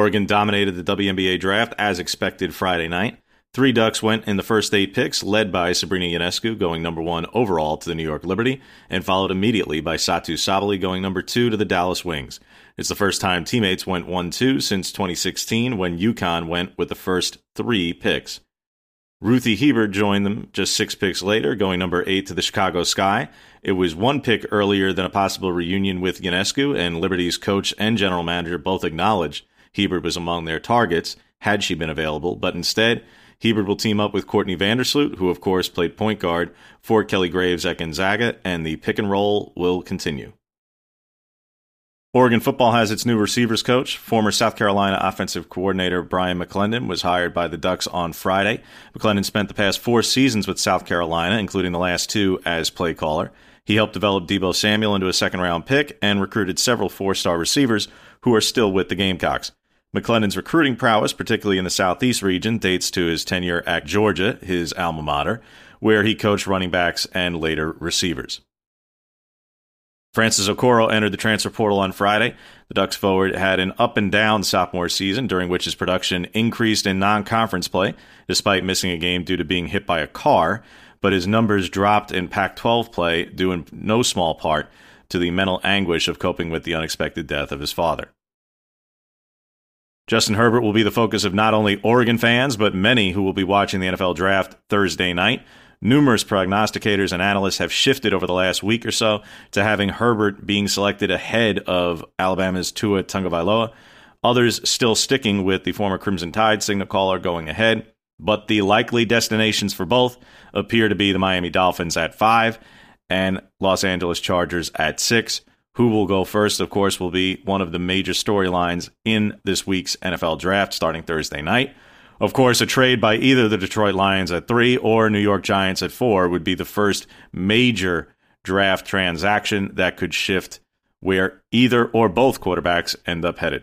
Oregon dominated the WNBA draft as expected Friday night. Three Ducks went in the first eight picks, led by Sabrina Ionescu going number one overall to the New York Liberty, and followed immediately by Satou Sabally going number two to the Dallas Wings. It's the first time teammates went 1 2 since 2016 when UConn went with the first three picks. Ruthy Hebard joined them just six picks later, going number eight to the Chicago Sky. It was one pick earlier than a possible reunion with Ionescu, and Liberty's coach and general manager both acknowledged Hebard was among their targets had she been available, but instead, Hebard will team up with Courtney Vandersloot, who of course played point guard for Kelly Graves at Gonzaga, and the pick and roll will continue. Oregon football has its new receivers coach. Former South Carolina offensive coordinator Bryan McClendon was hired by the Ducks on Friday. McClendon spent the past four seasons with South Carolina, including the last two as play caller. He helped develop Deebo Samuel into a second round pick and recruited several four star receivers who are still with the Gamecocks. McClendon's recruiting prowess, particularly in the Southeast region, dates to his tenure at Georgia, his alma mater, where he coached running backs and later receivers. Francis Okoro entered the transfer portal on Friday. The Ducks forward had an up and down sophomore season during which his production increased in non conference play, despite missing a game due to being hit by a car, but his numbers dropped in Pac 12 play due in no small part to the mental anguish of coping with the unexpected death of his father. Justin Herbert will be the focus of not only Oregon fans, but many who will be watching the NFL draft Thursday night. Numerous prognosticators and analysts have shifted over the last week or so to having Herbert being selected ahead of Alabama's Tua Tagovailoa. Others still sticking with the former Crimson Tide signal caller going ahead, but the likely destinations for both appear to be the Miami Dolphins at five and Los Angeles Chargers at six. Who will go first, of course, will be one of the major storylines in this week's NFL draft starting Thursday night. Of course, a trade by either the Detroit Lions at three or New York Giants at four would be the first major draft transaction that could shift where either or both quarterbacks end up headed.